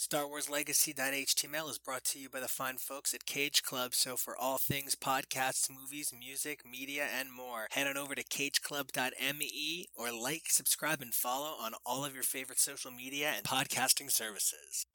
Star Wars Legacy.html is brought to you by the fine folks at Cage Club. So, for all things podcasts, movies, music, media, and more, head on over to cageclub.me or like, subscribe, and follow on all of your favorite social media and podcasting services.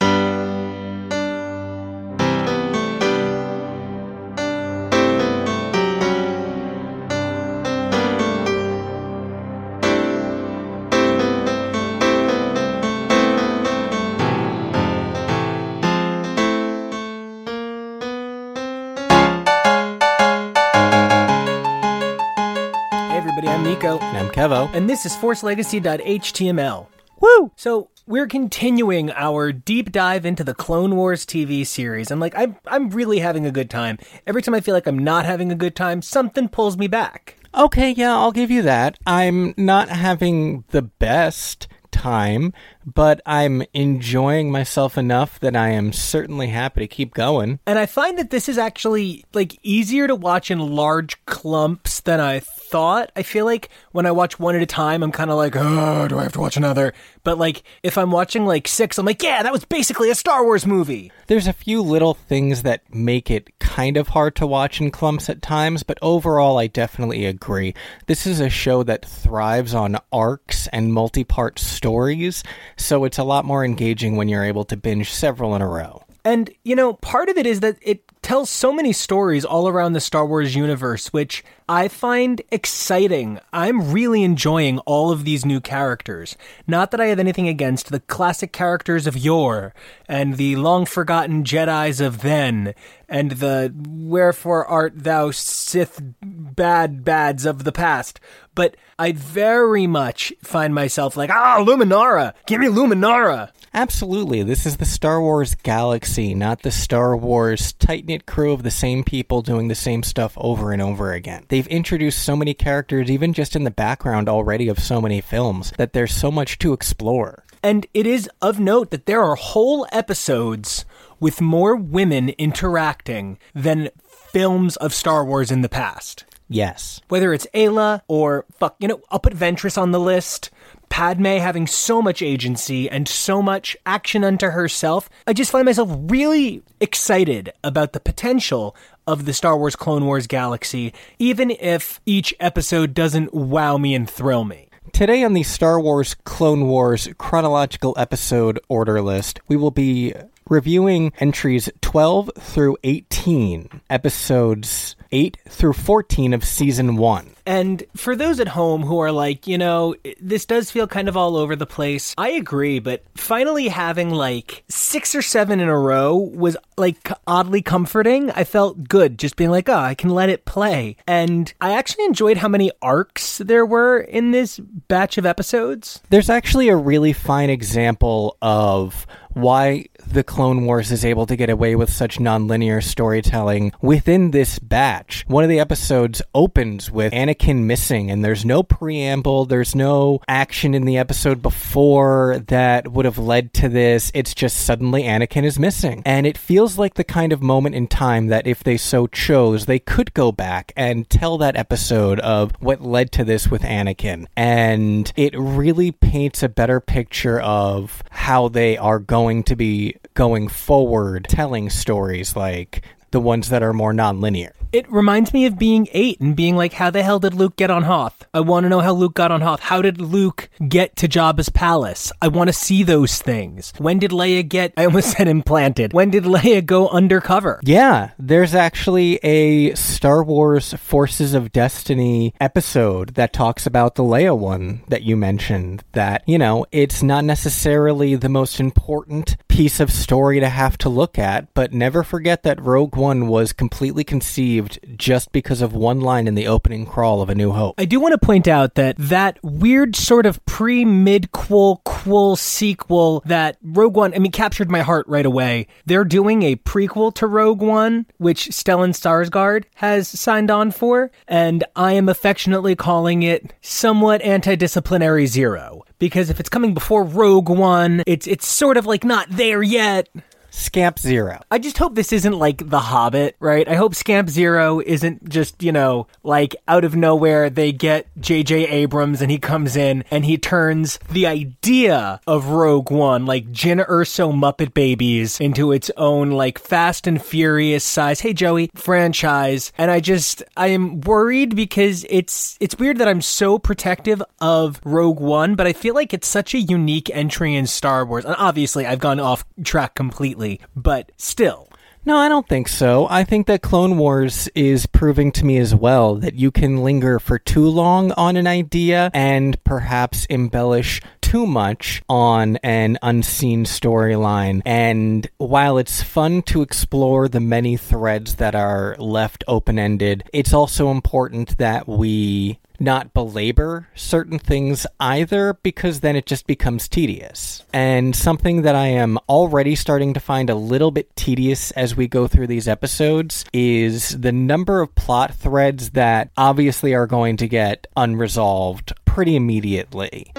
And this is ForceLegacy.html. Woo! So we're continuing our deep dive into the Clone Wars TV series. I'm like, I'm I'm really having a good time. Every time I feel like I'm not having a good time, something pulls me back. Okay, yeah, I'll give you that. I'm not having the best time, but I'm enjoying myself enough that I am certainly happy to keep going. And I find that this is actually like easier to watch in large clumps than I thought. I feel like when I watch one at a time, I'm kind of like, oh, do I have to watch another? But like if I'm watching like six, I'm like, yeah, that was basically a Star Wars movie. There's a few little things that make it kind of hard to watch in clumps at times, but overall, I definitely agree. This is a show that thrives on arcs and multi part stories, so it's a lot more engaging when you're able to binge several in a row. And, you know, part of it is that it tells so many stories all around the Star Wars universe, which I find exciting. I'm really enjoying all of these new characters. Not that I have anything against the classic characters of yore, and the long forgotten Jedi's of then, and the wherefore art thou Sith bad bads of the past. But I very much find myself like, ah, Luminara! Give me Luminara! Absolutely. This is the Star Wars galaxy, not the Star Wars tight knit crew of the same people doing the same stuff over and over again. They've introduced so many characters, even just in the background already of so many films, that there's so much to explore. And it is of note that there are whole episodes with more women interacting than films of Star Wars in the past. Yes. Whether it's Ayla or, fuck, you know, I'll put Ventress on the list. Padme having so much agency and so much action unto herself. I just find myself really excited about the potential of the Star Wars Clone Wars galaxy, even if each episode doesn't wow me and thrill me. Today on the Star Wars Clone Wars chronological episode order list, we will be reviewing entries 12 through 18, episodes 8 through 14 of season 1. And for those at home who are like, you know, this does feel kind of all over the place, I agree, but finally having like six or seven in a row was like oddly comforting. I felt good just being like, oh, I can let it play. And I actually enjoyed how many arcs there were in this batch of episodes. There's actually a really fine example of why the Clone Wars is able to get away with such nonlinear storytelling within this batch. One of the episodes opens with Anakin missing, and there's no preamble, there's no action in the episode before that would have led to this. It's just suddenly Anakin is missing. And it feels like the kind of moment in time that if they so chose, they could go back and tell that episode of what led to this with Anakin. And it really paints a better picture of how they are going to be going forward telling stories like the ones that are more nonlinear. It reminds me of being eight and being like, how the hell did Luke get on Hoth? I want to know how Luke got on Hoth. How did Luke get to Jabba's palace? I want to see those things. When did Leia get, I almost said implanted. When did Leia go undercover? Yeah, there's actually a Star Wars Forces of Destiny episode that talks about the Leia one that you mentioned. That, you know, it's not necessarily the most important piece of story to have to look at, but never forget that Rogue One was completely conceived just because of one line in the opening crawl of A New Hope. I do want to point out that that weird sort of pre midquel quel quel sequel that Rogue One, I mean, captured my heart right away. They're doing a prequel to Rogue One, which Stellan Skarsgård has signed on for, and I am affectionately calling it somewhat anti-disciplinary zero. Because if it's coming before Rogue One, it's it's sort of like not there yet. Scamp Zero. I just hope this isn't like The Hobbit, right? I hope Scamp Zero isn't just, you know, like out of nowhere they get J.J. Abrams and he comes in and he turns the idea of Rogue One, like Jyn Erso Muppet Babies, into its own, like, Fast and Furious size, hey Joey, franchise. And I just, I am worried because it's, it's weird that I'm so protective of Rogue One, but I feel like it's such a unique entry in Star Wars. And obviously, I've gone off track completely, but still. No, I don't think so. I think that Clone Wars is proving to me as well that you can linger for too long on an idea and perhaps embellish too much on an unseen storyline. And while it's fun to explore the many threads that are left open ended, it's also important that we not belabor certain things either because then it just becomes tedious. And something that I am already starting to find a little bit tedious as we go through these episodes is the number of plot threads that obviously are going to get unresolved pretty immediately.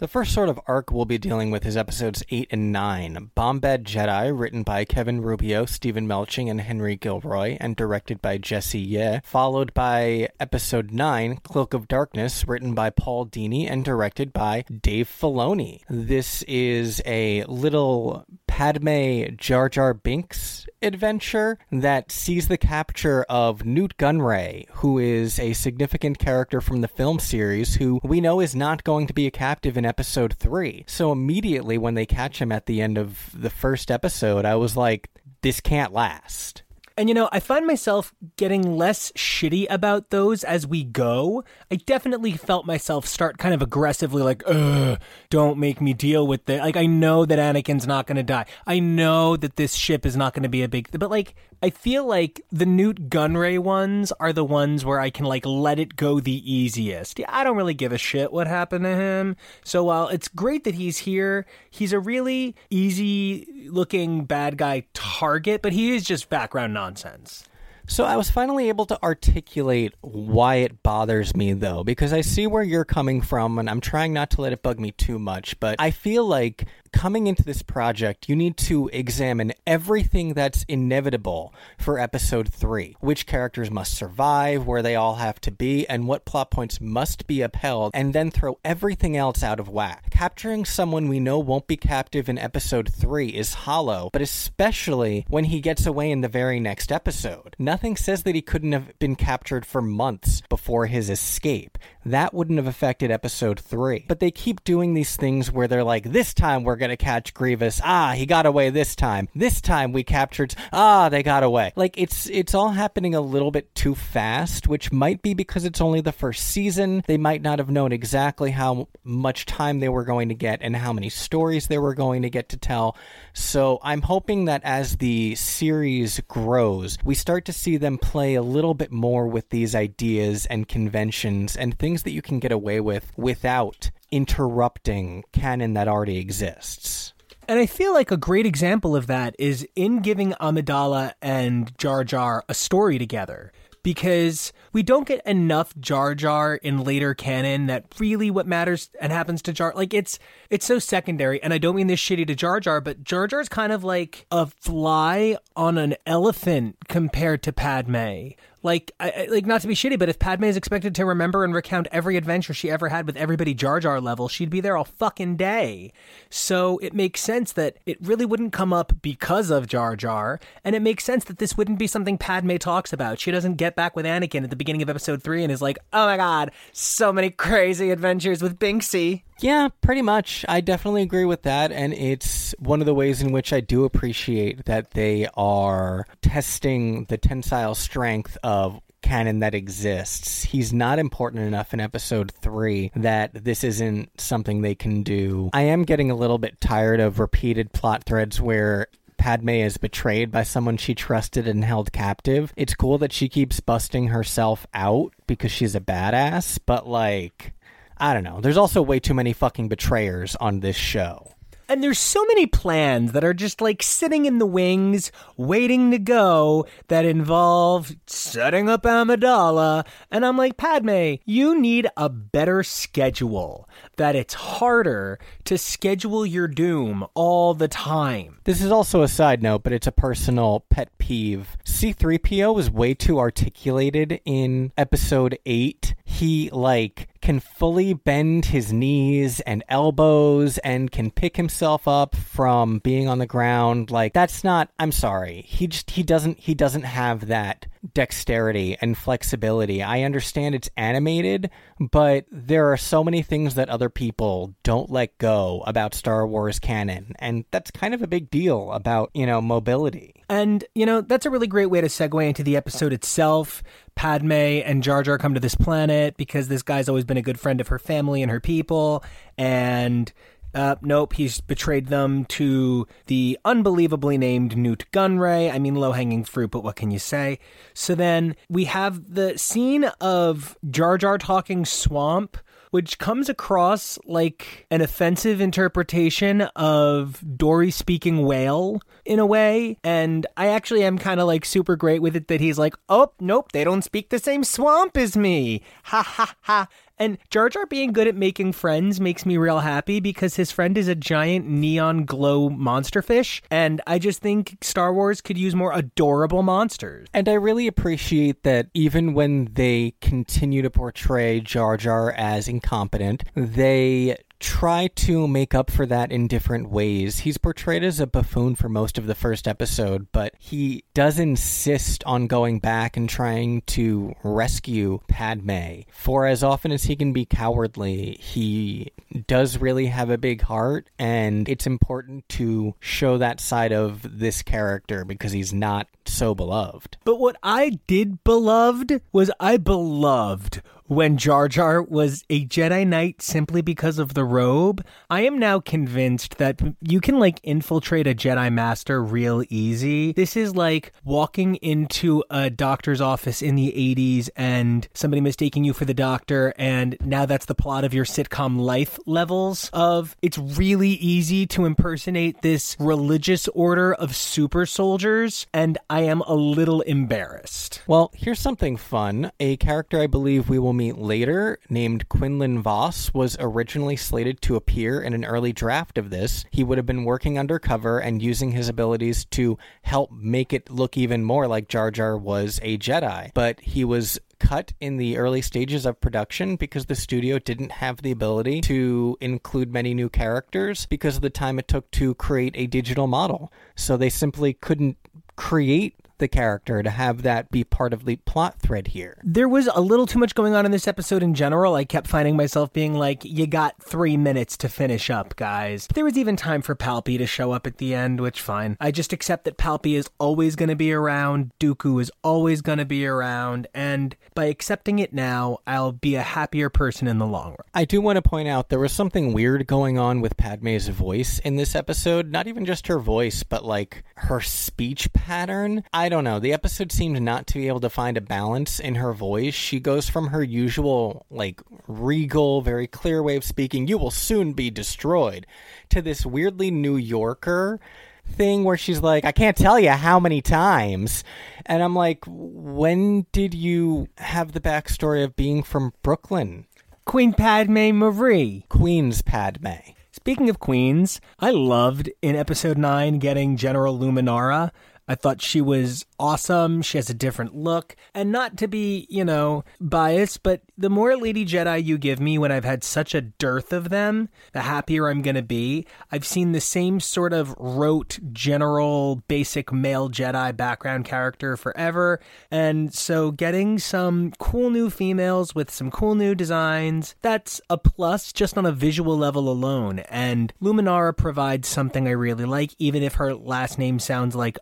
The first sort of arc we'll be dealing with is episodes 8 and 9. Bombad Jedi, written by Kevin Rubio, Stephen Melching, and Henry Gilroy, and directed by Jesse Yeh. Followed by episode 9, Cloak of Darkness, written by Paul Dini and directed by Dave Filoni. This is a little Padme Jar Jar Binks adventure that sees the capture of Nute Gunray, who is a significant character from the film series who we know is not going to be a captive in episode 3. So immediately when they catch him at the end of the first episode, I was like, this can't last. And you know, I find myself getting less shitty about those as we go. I definitely felt myself start kind of aggressively like, ugh, don't make me deal with it. Like, I know that Anakin's not going to die. I know that this ship is not going to be a big, but like, I feel like the Nute Gunray ones are the ones where I can like let it go the easiest. Yeah, I don't really give a shit what happened to him. So while it's great that he's here, he's a really easy looking bad guy target, but he is just background nonsense. So I was finally able to articulate why it bothers me though, because I see where you're coming from and I'm trying not to let it bug me too much, but I feel like coming into this project, you need to examine everything that's inevitable for episode 3. Which characters must survive, where they all have to be, and what plot points must be upheld, and then throw everything else out of whack. Capturing someone we know won't be captive in episode 3 is hollow, but especially when he gets away in the very next episode. Nothing says that he couldn't have been captured for months before his escape. That wouldn't have affected episode 3. But they keep doing these things where they're like, this time we're going to catch Grievous. Ah, he got away this time. This time we captured. Ah, they got away. Like it's it's all happening a little bit too fast, which might be because it's only the first season. They might not have known exactly how much time they were going to get and how many stories they were going to get to tell. So I'm hoping that as the series grows, we start to see them play a little bit more with these ideas and conventions and things that you can get away with without interrupting canon that already exists. And I feel like a great example of that is in giving Amidala and Jar Jar a story together. Because we don't get enough Jar Jar in later canon that really what matters and happens to Jar like it's it's so secondary and I don't mean this shitty to Jar Jar but Jar Jar's kind of like a fly on an elephant compared to Padme like, I, like not to be shitty, but if Padme is expected to remember and recount every adventure she ever had with everybody Jar Jar level, she'd be there all fucking day. So it makes sense that it really wouldn't come up because of Jar Jar, and it makes sense that this wouldn't be something Padme talks about. She doesn't get back with Anakin at the beginning of episode three and is like, "Oh my god, so many crazy adventures with Binksy." Yeah, pretty much. I definitely agree with that. And it's one of the ways in which I do appreciate that they are testing the tensile strength of canon that exists. He's not important enough in episode 3 that this isn't something they can do. I am getting a little bit tired of repeated plot threads where Padme is betrayed by someone she trusted and held captive. It's cool that she keeps busting herself out because she's a badass, but like I don't know. There's also way too many fucking betrayers on this show. And there's so many plans that are just like sitting in the wings, waiting to go, that involve setting up Amidala. And I'm like, Padme, you need a better schedule. That it's harder to schedule your doom all the time. This is also a side note, but it's a personal pet peeve. C3PO was way too articulated in episode 8. He, like, can fully bend his knees and elbows and can pick himself up from being on the ground. Like that's not I'm sorry. He just he doesn't he doesn't have that dexterity and flexibility. I understand it's animated but there are so many things that other people don't let go about Star Wars canon. And that's kind of a big deal about you know mobility and, you know, that's a really great way to segue into the episode itself. Padme and Jar Jar come to this planet because this guy's always been a good friend of her family and her people. And uh, nope, he's betrayed them to the unbelievably named Nute Gunray. I mean, low hanging fruit, but what can you say? So then we have the scene of Jar Jar talking swamp which comes across like an offensive interpretation of Dory speaking whale in a way. And I actually am kind of like super great with it that he's like, oh, nope, they don't speak the same swamp as me. Ha ha ha. And Jar Jar being good at making friends makes me real happy because his friend is a giant neon glow monster fish. And I just think Star Wars could use more adorable monsters. And I really appreciate that even when they continue to portray Jar Jar as incompetent, they try to make up for that in different ways. He's portrayed as a buffoon for most of the first episode, but he does insist on going back and trying to rescue Padme. For as often as he can be cowardly, he does really have a big heart, and it's important to show that side of this character because he's not so beloved. But what I did beloved was I beloved when Jar Jar was a Jedi Knight simply because of the robe. I am now convinced that you can like infiltrate a Jedi Master real easy. This is like walking into a doctor's office in the 80s and somebody mistaking you for the doctor, and now that's the plot of your sitcom life levels of it's really easy to impersonate this religious order of super soldiers, and I am a little embarrassed. Well, here's something fun. A character I believe we will meet later, named Quinlan Vos, was originally slated to appear in an early draft of this. He would have been working undercover and using his abilities to help make it look even more like Jar Jar was a Jedi. But he was cut in the early stages of production because the studio didn't have the ability to include many new characters because of the time it took to create a digital model. So they simply couldn't create the character to have that be part of the plot thread here. There was a little too much going on in this episode in general. I kept finding myself being like, you got three minutes to finish up, guys. There was even time for Palpy to show up at the end, which fine. I just accept that Palpy is always going to be around, Dooku is always going to be around, and by accepting it now, I'll be a happier person in the long run. I do want to point out there was something weird going on with Padme's voice in this episode. Not even just her voice, but like her speech pattern. I don't know. The episode seemed not to be able to find a balance in her voice. She goes from her usual, like, regal, very clear way of speaking, you will soon be destroyed, to this weirdly New Yorker thing where she's like, I can't tell you how many times. And I'm like, when did you have the backstory of being from Brooklyn? Queen Padme Marie. Queen's Padme. Speaking of queens, I loved in episode 9 getting General Luminara. I thought she was awesome. She has a different look. And not to be, you know, biased, but the more Lady Jedi you give me when I've had such a dearth of them, the happier I'm going to be. I've seen the same sort of rote, general, basic male Jedi background character forever. And so getting some cool new females with some cool new designs, that's a plus just on a visual level alone. And Luminara provides something I really like, even if her last name sounds like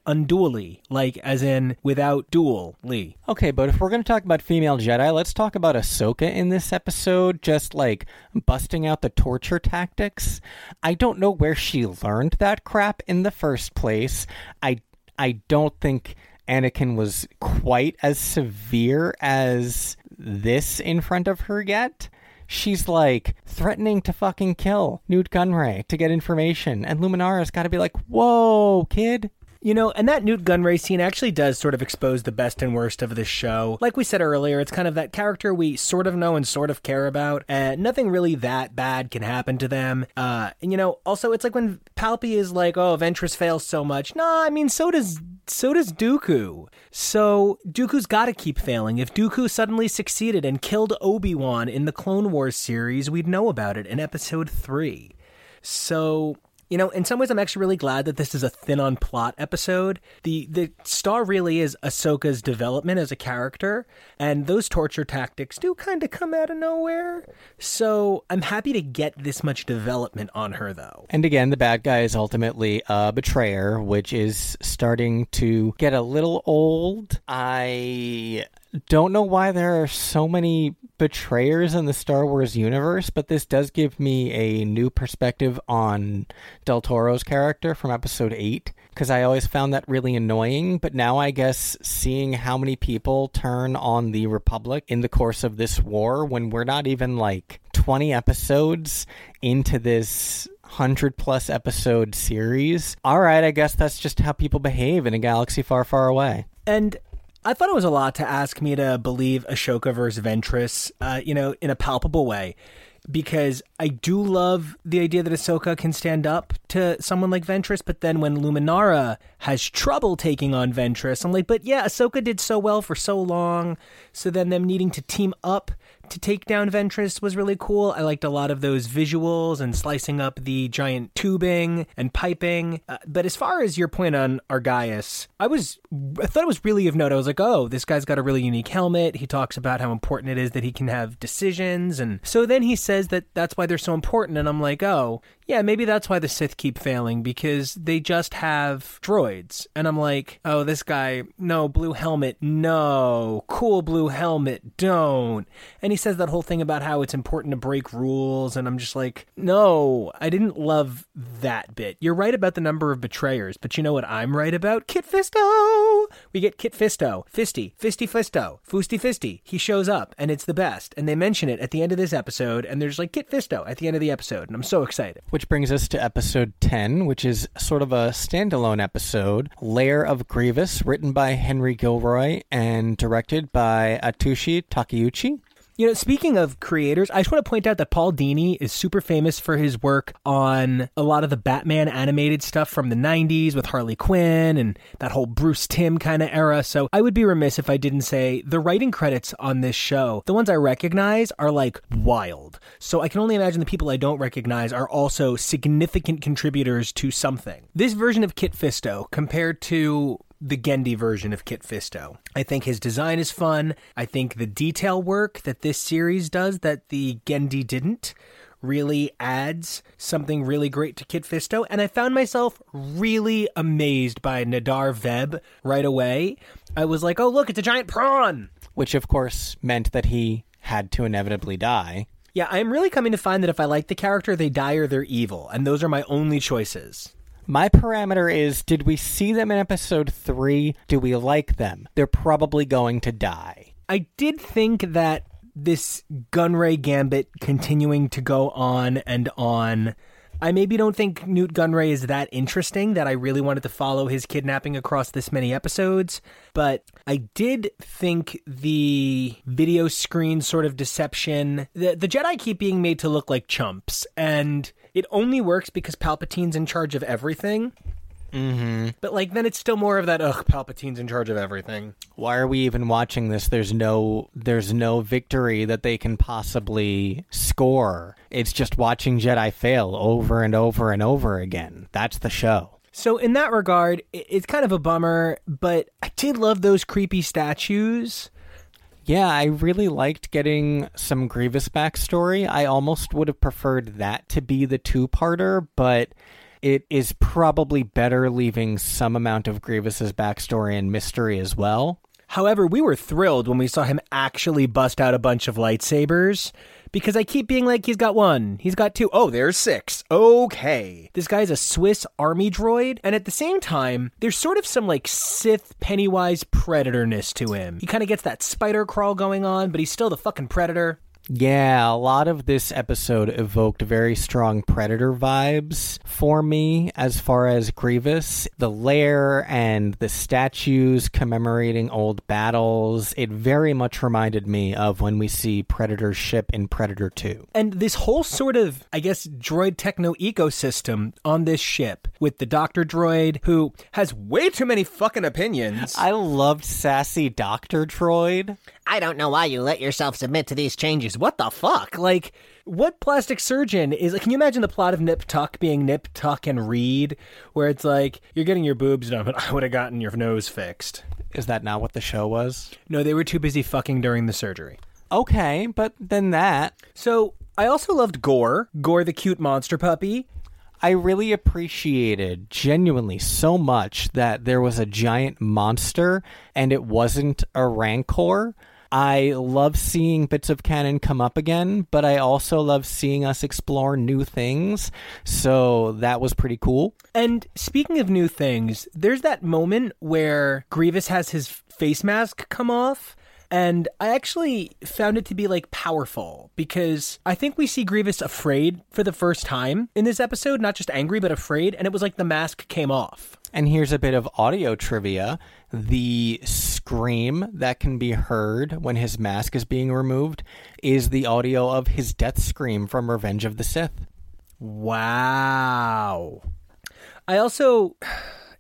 Undo like as in without dual Lee. Okay, but if we're going to talk about female Jedi, let's talk about Ahsoka in this episode, just like busting out the torture tactics. I don't know where she learned that crap in the first place. I I don't think Anakin was quite as severe as this in front of her yet she's like threatening to fucking kill Nute Gunray to get information. And Luminara's got to be like, whoa, kid. You know, and that Nute Gunray scene actually does sort of expose the best and worst of this show. Like we said earlier, it's kind of that character we sort of know and sort of care about, and nothing really that bad can happen to them. Uh, and you know, also it's like when Palpy is like, "Oh, Ventress fails so much." Nah, I mean, so does so does Dooku. So Dooku's got to keep failing. If Dooku suddenly succeeded and killed Obi Wan in the Clone Wars series, we'd know about it in Episode Three. So you know, in some ways, I'm actually really glad that this is a thin on plot episode. The the star really is Ahsoka's development as a character, and those torture tactics do kind of come out of nowhere. So I'm happy to get this much development on her, though. And again, the bad guy is ultimately a betrayer, which is starting to get a little old. I don't know why there are so many betrayers in the Star Wars universe, but this does give me a new perspective on Del Toro's character from episode 8 because I always found that really annoying. But now I guess seeing how many people turn on the Republic in the course of this war when we're not even like 20 episodes into this 100 plus episode series. All right, I guess that's just how people behave in a galaxy far, far away. And I thought it was a lot to ask me to believe Ahsoka versus Ventress, uh, you know, in a palpable way, because I do love the idea that Ahsoka can stand up to someone like Ventress, but then when Luminara has trouble taking on Ventress, I'm like, but yeah, Ahsoka did so well for so long, so then them needing to team up to take down Ventress was really cool. I liked a lot of those visuals and slicing up the giant tubing and piping. Uh, but as far as your point on Argyus, I was I thought it was really of note. I was like, oh, this guy's got a really unique helmet. He talks about how important it is that he can have decisions, and so then he says that that's why they're so important. And I'm like, oh, yeah, maybe that's why the Sith keep failing because they just have droids. And I'm like, oh, this guy, no, blue helmet, no, cool blue helmet, don't. And he says that whole thing about how it's important to break rules. And I'm just like, no, I didn't love that bit. You're right about the number of betrayers, but you know what I'm right about? Kit Fisto! We get Kit Fisto, Fisty, Fisty Fisto, Fusty Fisty. He shows up and it's the best. And they mention it at the end of this episode. And there's like Kit Fisto at the end of the episode. And I'm so excited. Which brings us to episode 10, which is sort of a standalone episode Lair of Grievous, written by Henry Gilroy and directed by Atsushi Takeuchi. You know, speaking of creators, I just want to point out that Paul Dini is super famous for his work on a lot of the Batman animated stuff from the 90s with Harley Quinn and that whole Bruce Timm kind of era. So I would be remiss if I didn't say the writing credits on this show, the ones I recognize are like wild. So I can only imagine the people I don't recognize are also significant contributors to something. This version of Kit Fisto compared to the Genndy version of Kit Fisto. I think his design is fun. I think the detail work that this series does that the Genndy didn't really adds something really great to Kit Fisto. And I found myself really amazed by Nahdar Vebb right away. I was like, oh, look, it's a giant prawn. Which, of course, meant that he had to inevitably die. Yeah, I'm really coming to find that if I like the character, they die or they're evil. And those are my only choices. My parameter is did we see them in episode 3? Do we like them? They're probably going to die. I did think that this Gunray gambit continuing to go on and on. I maybe don't think Nute Gunray is that interesting that I really wanted to follow his kidnapping across this many episodes, but I did think the video screen sort of deception, the, the Jedi keep being made to look like chumps, and it only works because Palpatine's in charge of everything. Mm-hmm. But like then it's still more of that ugh Palpatine's in charge of everything. Why are we even watching this? There's no there's no victory that they can possibly score. It's just watching Jedi fail over and over and over again. That's the show. So in that regard, it's kind of a bummer, but I did love those creepy statues. Yeah, I really liked getting some Grievous backstory. I almost would have preferred that to be the two-parter, but it is probably better leaving some amount of Grievous's backstory and mystery as well. However, we were thrilled when we saw him actually bust out a bunch of lightsabers because I keep being like, he's got one, he's got two. Oh, there's six. Okay. This guy's a Swiss army droid, and at the same time, there's sort of some like Sith Pennywise predatorness to him. He kind of gets that spider crawl going on, but he's still the fucking predator. Yeah, a lot of this episode evoked very strong Predator vibes for me as far as Grievous. The lair and the statues commemorating old battles, it very much reminded me of when we see Predator's ship in Predator 2. And this whole sort of, I guess, droid techno ecosystem on this ship with the Doctor Droid, who has way too many fucking opinions. I loved sassy Doctor Droid. I don't know why you let yourself submit to these changes. What the fuck? Like, what plastic surgeon is like, can you imagine the plot of Nip Tuck being Nip Tuck and Reed, where it's like, you're getting your boobs done, but I would have gotten your nose fixed? Is that not what the show was? No, they were too busy fucking during the surgery. Okay, but then that. So, I also loved Gore, Gore the cute monster puppy. I really appreciated genuinely so much that there was a giant monster and it wasn't a rancor. I love seeing bits of canon come up again, but I also love seeing us explore new things. So that was pretty cool. And speaking of new things, there's that moment where Grievous has his face mask come off. And I actually found it to be like powerful because I think we see Grievous afraid for the first time in this episode, not just angry, but afraid. And it was like the mask came off. And here's a bit of audio trivia. The scream that can be heard when his mask is being removed is the audio of his death scream from Revenge of the Sith. Wow. I also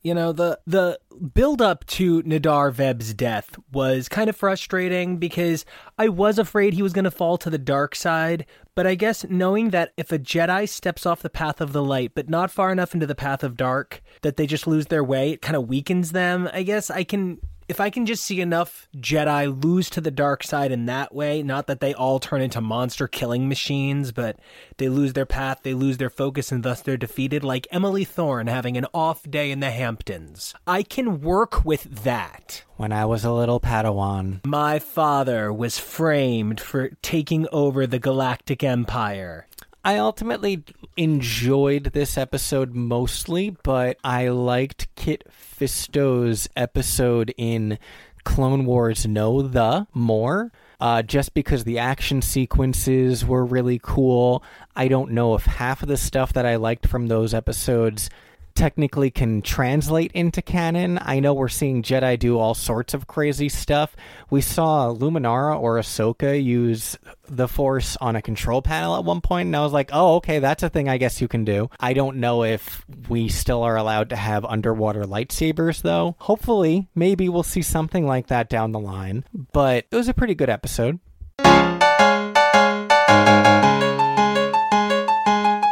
you know, the the build up to Nahdar Vebb's death was kind of frustrating because I was afraid he was going to fall to the dark side, but I guess knowing that if a Jedi steps off the path of the light but not far enough into the path of dark that they just lose their way, it kind of weakens them. I guess I can if I can just see enough Jedi lose to the dark side in that way, not that they all turn into monster killing machines, but they lose their path, they lose their focus, and thus they're defeated, like Emily Thorne having an off day in the Hamptons. I can work with that. When I was a little Padawan, My father was framed for taking over the Galactic Empire. I ultimately enjoyed this episode mostly, but I liked Kit Fisto's episode in Clone Wars No The more. Uh, just because the action sequences were really cool. I don't know if half of the stuff that I liked from those episodes technically can translate into canon. I know we're seeing Jedi do all sorts of crazy stuff. We saw Luminara or Ahsoka use the Force on a control panel at one point, and I was like, oh, okay, that's a thing I guess you can do. I don't know if we still are allowed to have underwater lightsabers, though. Hopefully, maybe we'll see something like that down the line. But it was a pretty good episode.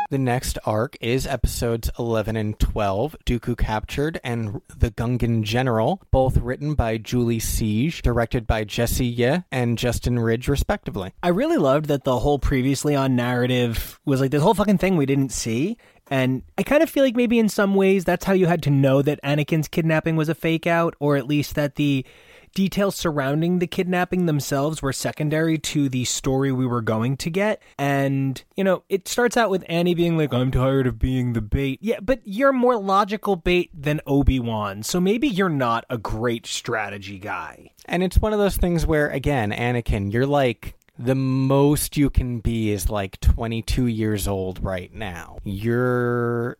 The next arc is episodes 11 and 12, Dooku Captured and The Gungan General, both written by Julie Siege, directed by Jesse Yeh and Justin Ridge, respectively. I really loved that the whole previously on narrative was like this whole fucking thing we didn't see. And I kind of feel like maybe in some ways that's how you had to know that Anakin's kidnapping was a fake out, or at least that the details surrounding the kidnapping themselves were secondary to the story we were going to get. And, you know, it starts out with Annie being like, I'm tired of being the bait. Yeah, but you're more logical bait than Obi Wan. So maybe you're not a great strategy guy. And it's one of those things where, again, Anakin, you're like, the most you can be is like 22 years old right now. You're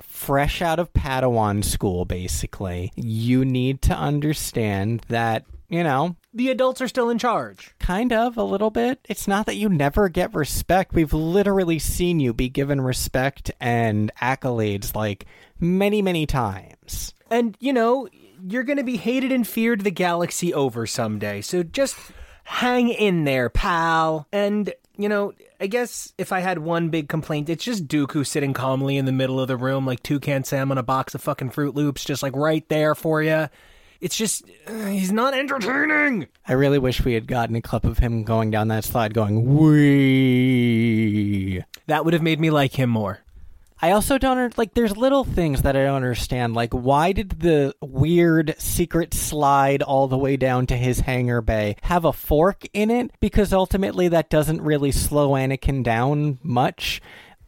fresh out of Padawan school, basically. You need to understand that, you know, The adults are still in charge. kind of a little bit. It's not that you never get respect. We've literally seen you be given respect and accolades like many, many times. And, you know, you're going to be hated and feared the galaxy over someday. So just hang in there, pal. And, you know, I guess if I had one big complaint, it's just Dooku sitting calmly in the middle of the room like Toucan Sam on a box of fucking Fruit Loops, just like right there for you. It's just, uh, he's not entertaining. I really wish we had gotten a clip of him going down that slide going, wee. That would have made me like him more. I also don't like. There's little things that I don't understand. Like, why did the weird secret slide all the way down to his hangar bay have a fork in it? Because ultimately, that doesn't really slow Anakin down much.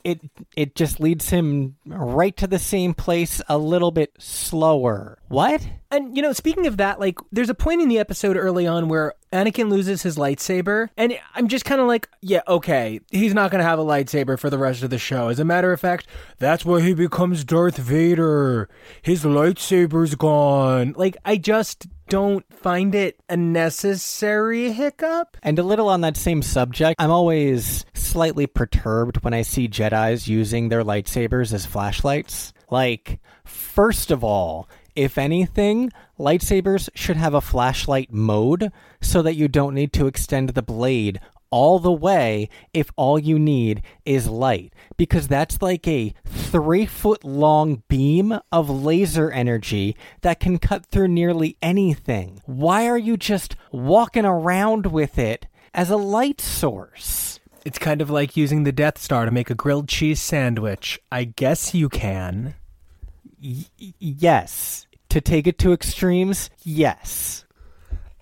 It it just leads him right to the same place a little bit slower. What? And you know, speaking of that, like there's a point in the episode early on where Anakin loses his lightsaber, and I'm just kind of like, yeah, okay, he's not gonna have a lightsaber for the rest of the show. As a matter of fact, that's why he becomes Darth Vader. His lightsaber's gone. Like I just don't find it a necessary hiccup. And a little on that same subject, I'm always slightly perturbed when I see Jedi's using their lightsabers as flashlights. Like, first of all, if anything, lightsabers should have a flashlight mode so that you don't need to extend the blade all the way if all you need is light. Because that's like a three foot long beam of laser energy that can cut through nearly anything. Why are you just walking around with it as a light source? It's kind of like using the Death Star to make a grilled cheese sandwich. I guess you can. Y- yes. To take it to extremes, yes.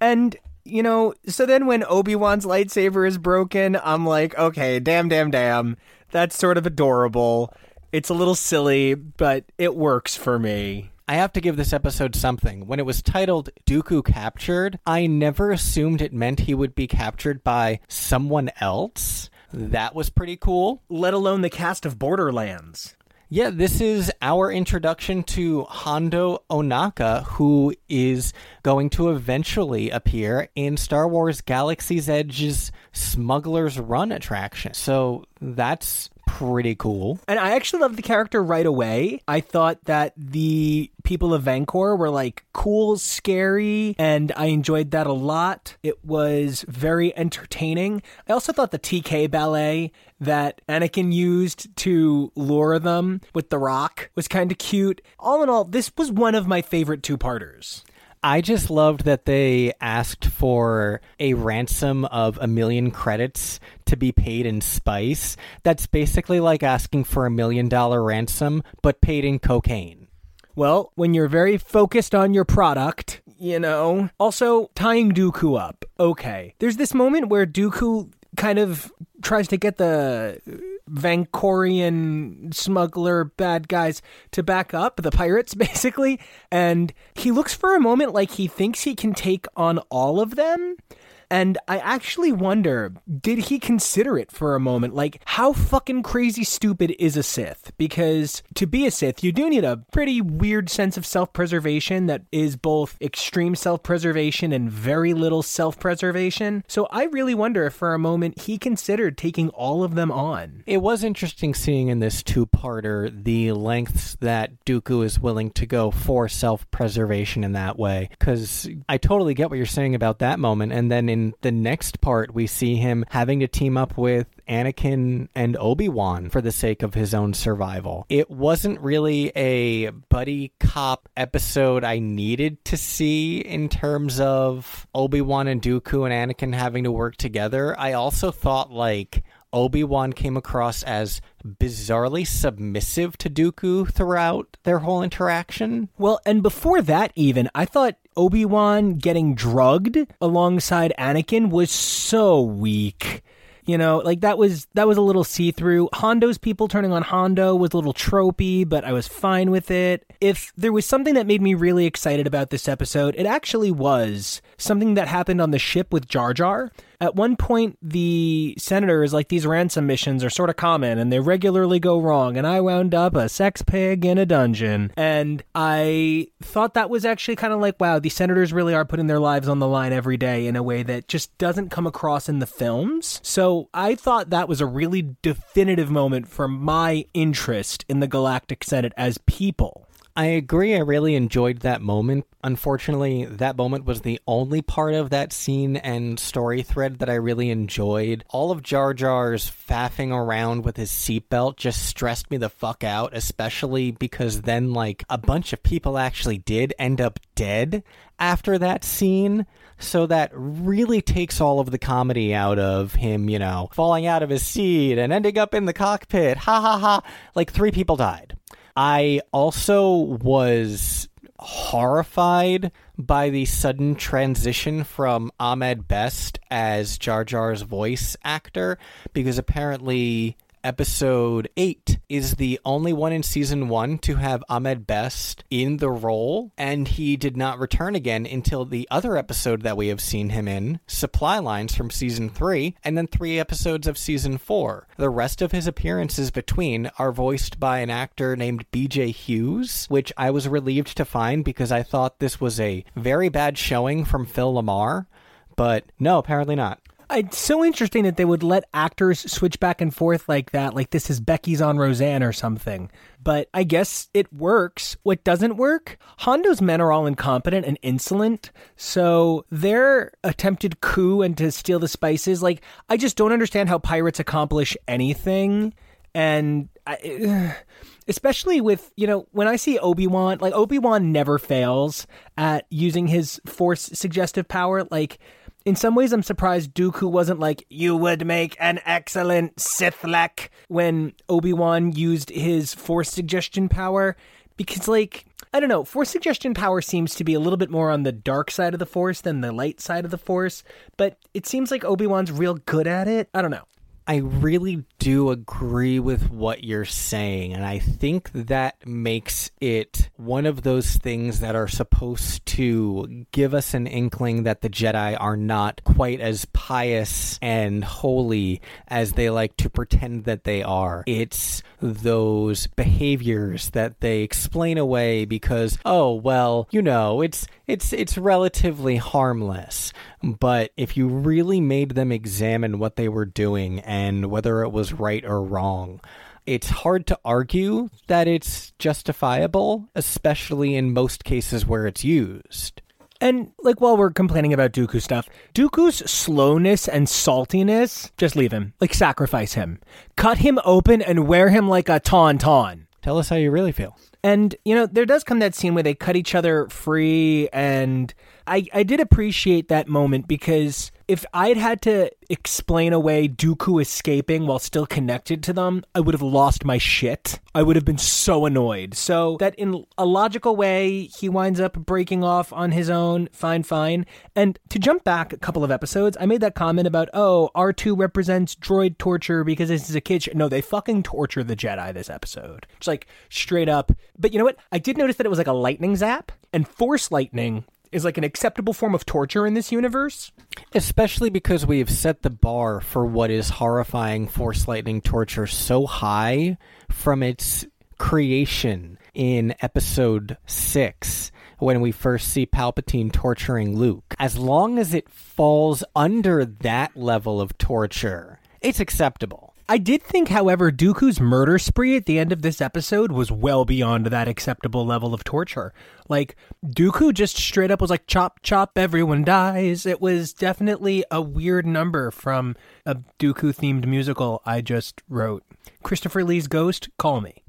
And you know, so then when Obi Wan's lightsaber is broken, I'm like, okay, damn, damn, damn. That's sort of adorable. It's a little silly, but it works for me. I have to give this episode something. When it was titled Dooku Captured, I never assumed it meant he would be captured by someone else. That was pretty cool. Let alone the cast of Borderlands. Yeah, this is our introduction to Hondo Ohnaka, who is going to eventually appear in Star Wars Galaxy's Edge's Smuggler's Run attraction. So that's pretty cool. And I actually loved the character right away. I thought that the people of Vanqor were like cool, scary, and I enjoyed that a lot. It was very entertaining. I also thought the TK ballet that Anakin used to lure them with the rock was kind of cute. All in all, this was one of my favorite two parters. I just loved that they asked for a ransom of a million credits to be paid in spice. That's basically like asking for a million dollar ransom, but paid in cocaine. Well, when you're very focused on your product, you know. Also, tying Dooku up. Okay. There's this moment where Dooku kind of tries to get the Vanqorian smuggler bad guys to back up, the pirates basically, and he looks for a moment like he thinks he can take on all of them. And I actually wonder, did he consider it for a moment? Like, how fucking crazy stupid is a Sith? Because to be a Sith, you do need a pretty weird sense of self preservation that is both extreme self preservation and very little self preservation. So I really wonder if for a moment he considered taking all of them on. It was interesting seeing in this two parter the lengths that Dooku is willing to go for self preservation in that way. Because I totally get what you're saying about that moment. And then in the next part, we see him having to team up with Anakin and Obi Wan for the sake of his own survival. It wasn't really a buddy cop episode I needed to see in terms of Obi Wan and Dooku and Anakin having to work together. I also thought, like, Obi Wan came across as bizarrely submissive to Dooku throughout their whole interaction. Well, and before that, even, I thought Obi Wan getting drugged alongside Anakin was so weak. You know, like that was that was a little see through. Hondo's people turning on Hondo was a little tropey, but I was fine with it. If there was something that made me really excited about this episode, it actually was something that happened on the ship with Jar Jar. At one point, the senator is like, these ransom missions are sort of common and they regularly go wrong. And I wound up a sex pig in a dungeon. And I thought that was actually kind of like, wow, these senators really are putting their lives on the line every day in a way that just doesn't come across in the films. So I thought that was a really definitive moment for my interest in the Galactic Senate as people. I agree. I really enjoyed that moment. Unfortunately, that moment was the only part of that scene and story thread that I really enjoyed. All of Jar Jar's faffing around with his seatbelt just stressed me the fuck out, especially because then, like, a bunch of people actually did end up dead after that scene. So that really takes all of the comedy out of him, you know, falling out of his seat and ending up in the cockpit. Ha ha ha. Like, three people died. I also was horrified by the sudden transition from Ahmed Best as Jar Jar's voice actor because apparently episode 8 is the only one in season 1 to have Ahmed Best in the role, and he did not return again until the other episode that we have seen him in, Supply Lines from season 3, and then three episodes of season 4. The rest of his appearances between are voiced by an actor named BJ Hughes, which I was relieved to find because I thought this was a very bad showing from Phil Lamar. but no, apparently not. It's so interesting that they would let actors switch back and forth like that, like this is Becky's on Roseanne or something. But I guess it works. What doesn't work? Hondo's men are all incompetent and insolent, so their attempted coup and to steal the spices, like, I just don't understand how pirates accomplish anything. And I, especially with you know when I see Obi Wan, like Obi Wan never fails at using his Force suggestive power. Like in some ways, I'm surprised Dooku wasn't like, you would make an excellent Sith-lek when Obi-Wan used his Force suggestion power. Because, like, I don't know, Force suggestion power seems to be a little bit more on the dark side of the Force than the light side of the Force, but it seems like Obi-Wan's real good at it. I don't know. I really do agree with what you're saying, and I think that makes it one of those things that are supposed to give us an inkling that the Jedi are not quite as pious and holy as they like to pretend that they are. It's those behaviors that they explain away because, oh, well, you know, it's it's it's relatively harmless. But if you really made them examine what they were doing and whether it was right or wrong, it's hard to argue that it's justifiable, especially in most cases where it's used. And like while we're complaining about Dooku stuff, Dooku's slowness and saltiness, just leave him. Like sacrifice him. Cut him open and wear him like a tauntaun. Tell us how you really feel. And, you know, there does come that scene where they cut each other free. And I, I did appreciate that moment because if I'd had to explain away Dooku escaping while still connected to them, I would have lost my shit. I would have been so annoyed. So that in a logical way, he winds up breaking off on his own. Fine, fine. And to jump back a couple of episodes, I made that comment about, oh, R2 represents droid torture because this is a kid. Sh-. No, they fucking torture the Jedi this episode. It's like straight up. But you know what? I did notice that it was like a lightning zap and force lightning is like an acceptable form of torture in this universe. Especially because we have set the bar for what is horrifying force lightning torture so high from its creation in episode 6 when we first see Palpatine torturing Luke. As long as it falls under that level of torture, it's acceptable. I did think, however, Dooku's murder spree at the end of this episode was well beyond that acceptable level of torture. Like, Dooku just straight up was like, chop, chop, everyone dies. It was definitely a weird number from a Dooku themed musical I just wrote. Christopher Lee's Ghost, call me.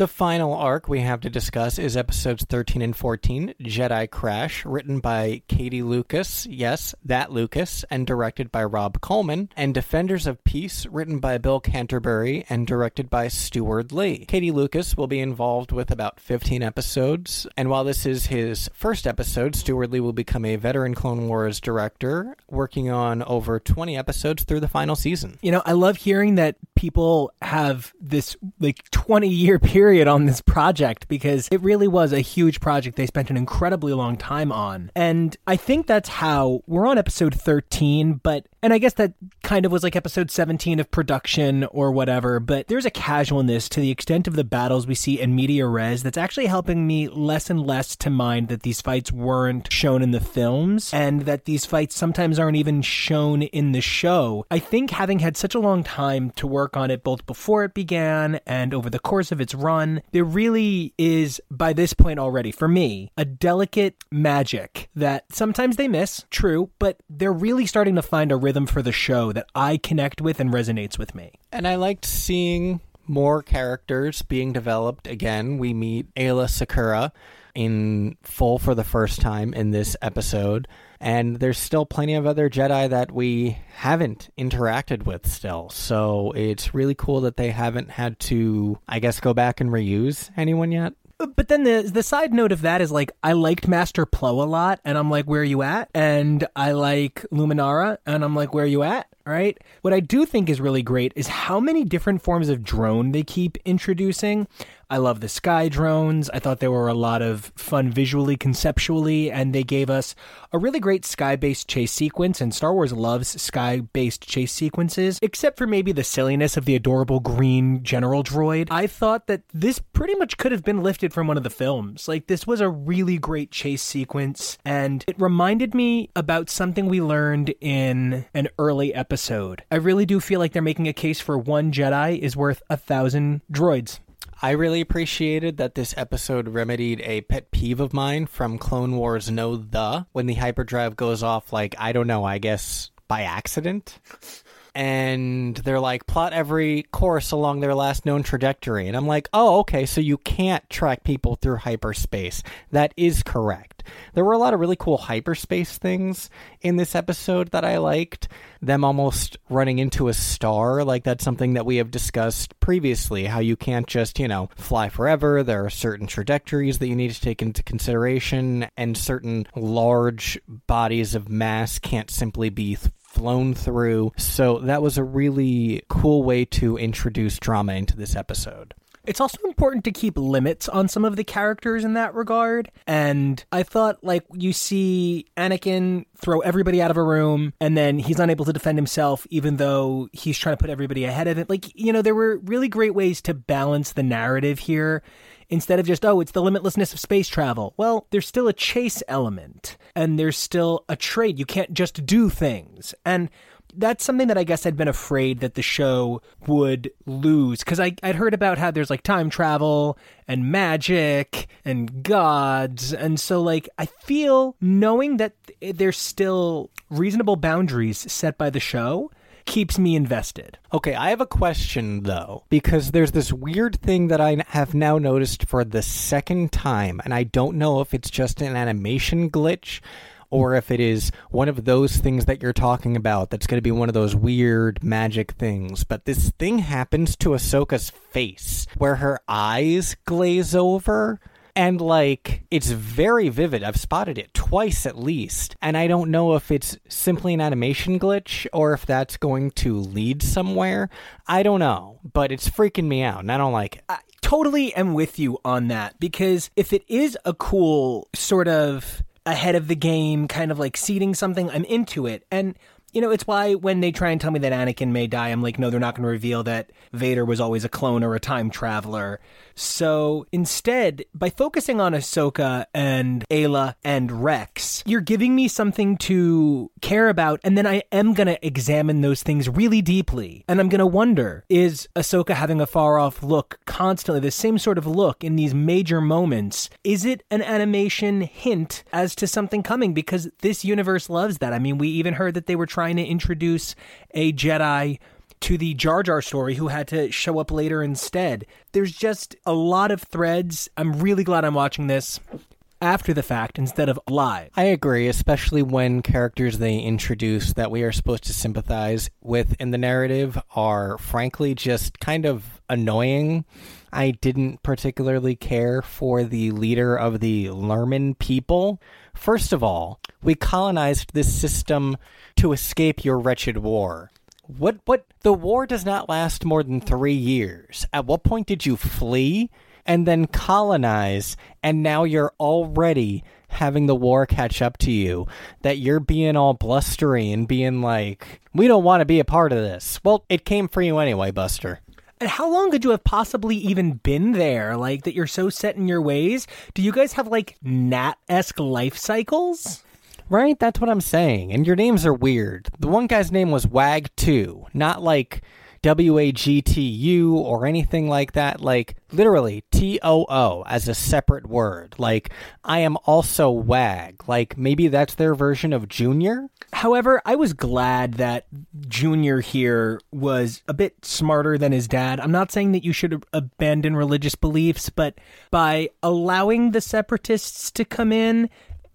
The final arc we have to discuss is episodes 13 and 14, Jedi Crash, written by Katie Lucas, yes, that Lucas, and directed by Rob Coleman, and Defenders of Peace, written by Bill Canterbury and directed by Steward Lee. Katie Lucas will be involved with about 15 episodes, and while this is his first episode, Steward Lee will become a veteran Clone Wars director, working on over 20 episodes through the final season. You know, I love hearing that people have this like 20 year period on this project because it really was a huge project they spent an incredibly long time on. And I think that's how we're on episode 13, but and I guess that kind of was like episode 17 of production or whatever, but there's a casualness to the extent of the battles we see in media res that's actually helping me less and less to mind that these fights weren't shown in the films and that these fights sometimes aren't even shown in the show. I think having had such a long time to work on it both before it began and over the course of its run there really is, by this point already, for me, a delicate magic that sometimes they miss, true, but they're really starting to find a rhythm for the show that I connect with and resonates with me. And I liked seeing more characters being developed. Again, we meet Aayla Secura in full for the first time in this episode. And there's still plenty of other Jedi that we haven't interacted with still. So it's really cool that they haven't had to, I guess, go back and reuse anyone yet. But then the the side note of that is like I liked Master Plo a lot, and I'm like, where are you at? And I like Luminara, and I'm like, where are you at? Right. What I do think is really great is how many different forms of drone they keep introducing. I love the sky drones. I thought there were a lot of fun visually, conceptually, and they gave us a really great sky based chase sequence. And Star Wars loves sky based chase sequences, except for maybe the silliness of the adorable green general droid. I thought that this pretty much could have been lifted from one of the films. Like, this was a really great chase sequence, and it reminded me about something we learned in an early episode. I really do feel like they're making a case for one Jedi is worth a thousand droids. I really appreciated that this episode remedied a pet peeve of mine from Clone Wars No The when the hyperdrive goes off, like, I don't know, I guess by accident. And they're like, plot every course along their last known trajectory. And I'm like, oh, okay, so you can't track people through hyperspace. That is correct. There were a lot of really cool hyperspace things in this episode that I liked. Them almost running into a star, like that's something that we have discussed previously, how you can't just, you know, fly forever. There are certain trajectories that you need to take into consideration, and certain large bodies of mass can't simply be flown through. So that was a really cool way to introduce drama into this episode. It's also important to keep limits on some of the characters in that regard. And I thought, like, you see Anakin throw everybody out of a room, and then he's unable to defend himself, even though he's trying to put everybody ahead of him. Like, you know, there were really great ways to balance the narrative here instead of just, oh, it's the limitlessness of space travel. Well, there's still a chase element, and there's still a trade. You can't just do things. And that's something that I guess I'd been afraid that the show would lose because I'd heard about how there's like time travel and magic and gods. And so, like, I feel knowing that there's still reasonable boundaries set by the show keeps me invested. Okay, I have a question though, because there's this weird thing that I have now noticed for the second time, and I don't know if it's just an animation glitch or if it is one of those things that you're talking about that's going to be one of those weird magic things. But this thing happens to Ahsoka's face where her eyes glaze over. And like, it's very vivid. I've spotted it twice at least. And I don't know if it's simply an animation glitch or if that's going to lead somewhere. I don't know. But it's freaking me out and I don't like it. I totally am with you on that because if it is a cool sort of ahead of the game, kind of like seeding something, I'm into it. And you know, it's why when they try and tell me that Anakin may die, I'm like, no, they're not going to reveal that Vader was always a clone or a time traveler. So instead, by focusing on Ahsoka and Aayla and Rex, you're giving me something to care about, and then I am going to examine those things really deeply. And I'm going to wonder is Ahsoka having a far off look constantly, the same sort of look in these major moments? Is it an animation hint as to something coming? Because this universe loves that. I mean, we even heard that they were trying to introduce a Jedi to the Jar Jar story who had to show up later instead. There's just a lot of threads. I'm really glad I'm watching this after the fact instead of live. I agree, especially when characters they introduce that we are supposed to sympathize with in the narrative are frankly just kind of annoying. I didn't particularly care for the leader of the Lurmen people. First of all, we colonized this system to escape your wretched war. What what the war does not last more than 3 years. At what point did you flee and then colonize and now you're already having the war catch up to you that you're being all blustery and being like we don't want to be a part of this. Well, it came for you anyway, Buster. And how long could you have possibly even been there? Like that you're so set in your ways? Do you guys have like gnat esque life cycles? Right? That's what I'm saying. And your names are weird. The one guy's name was Wag Too, not like W A G T U or anything like that. Like literally T O O as a separate word. Like I am also Wag. Like maybe that's their version of Junior. However, I was glad that Junior here was a bit smarter than his dad. I'm not saying that you should abandon religious beliefs, but by allowing the separatists to come in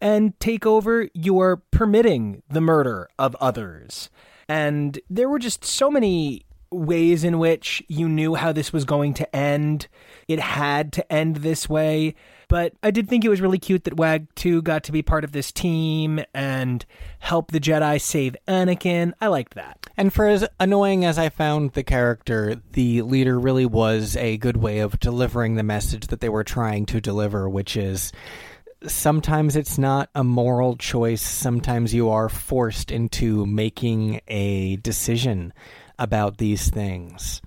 and take over, you are permitting the murder of others. And there were just so many ways in which you knew how this was going to end. It had to end this way. But I did think it was really cute that Wag Too got to be part of this team and help the Jedi save Anakin. I liked that. And for as annoying as I found the character, the leader really was a good way of delivering the message that they were trying to deliver, which is sometimes it's not a moral choice. Sometimes you are forced into making a decision about these things.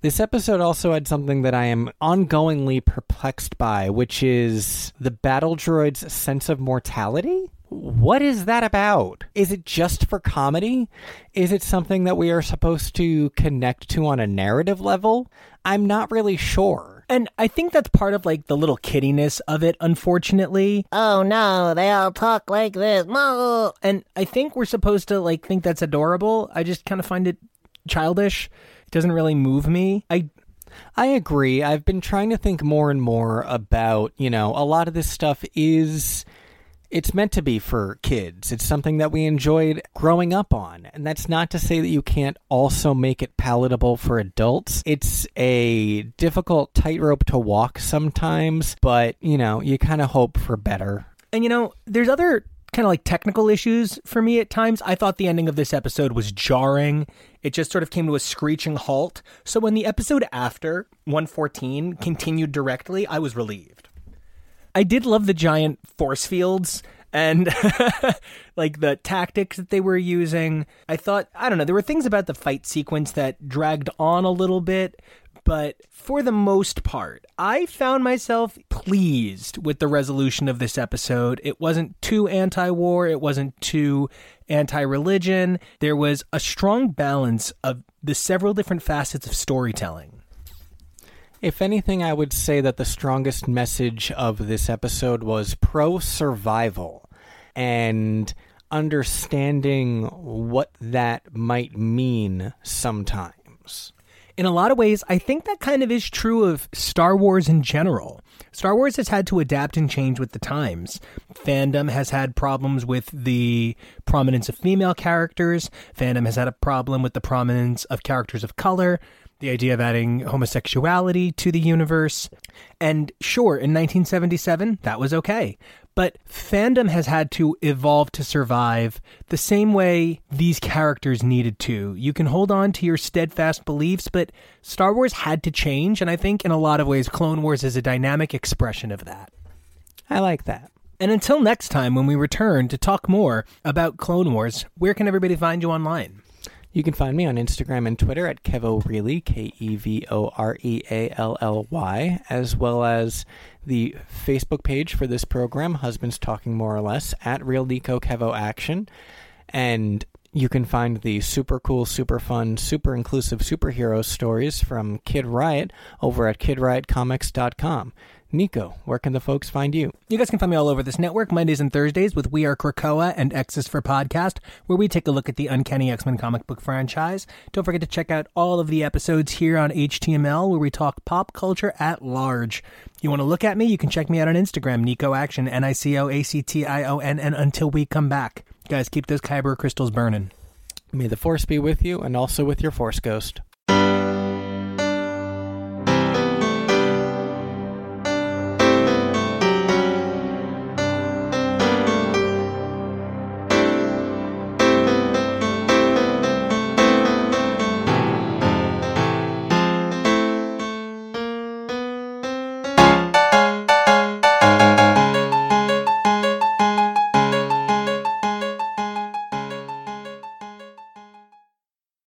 This episode also had something that I am ongoingly perplexed by, which is the battle droid's sense of mortality. What is that about? Is it just for comedy? Is it something that we are supposed to connect to on a narrative level? I'm not really sure. And I think that's part of like the little kiddiness of it, unfortunately. Oh no, they all talk like this. And I think we're supposed to like think that's adorable. I just kind of find it childish. It doesn't really move me. I I agree. I've been trying to think more and more about, you know, a lot of this stuff is it's meant to be for kids. It's something that we enjoyed growing up on. And that's not to say that you can't also make it palatable for adults. It's a difficult tightrope to walk sometimes, but, you know, you kind of hope for better. and you know, there's other kind of like technical issues for me at times. I thought the ending of this episode was jarring. It just sort of came to a screeching halt. So when the episode after 114 continued directly, I was relieved. I did love the giant force fields and like the tactics that they were using. I thought, I don't know, there were things about the fight sequence that dragged on a little bit, but for the most part, I found myself pleased with the resolution of this episode. It wasn't too anti war, it wasn't too anti religion. There was a strong balance of the several different facets of storytelling. If anything, I would say that the strongest message of this episode was pro survival and understanding what that might mean sometimes. In a lot of ways, I think that kind of is true of Star Wars in general. Star Wars has had to adapt and change with the times. Fandom has had problems with the prominence of female characters. Fandom has had a problem with the prominence of characters of color. The idea of adding homosexuality to the universe. And sure, in 1977, that was okay. But fandom has had to evolve to survive the same way these characters needed to. You can hold on to your steadfast beliefs, but Star Wars had to change, and I think in a lot of ways, Clone Wars is a dynamic expression of that. I like that. And until next time, when we return to talk more about Clone Wars, where can everybody find you online? You can find me on Instagram and Twitter at Kevoreally, K E V O R E A L L Y, as well as the Facebook page for this program, Husbands Talking More or Less, at Real Nico Kevo Action. And you can find the super cool, super fun, super inclusive superhero stories from Kid Riot over at kidriotcomics.com. Nico, where can the folks find you? You guys can find me all over this network, Mondays and Thursdays with We Are Krakoa and X's for Podcast, where we take a look at the Uncanny X-Men comic book franchise. Don't forget to check out all of the episodes here on HTML, where we talk pop culture at large. You want to look at me? You can check me out on Instagram, Nico Action, N-I-C-O-A-C-T-I-O-N, and until we come back. Guys, keep those Kyber crystals burning. May the Force be with you and also with your Force Ghost.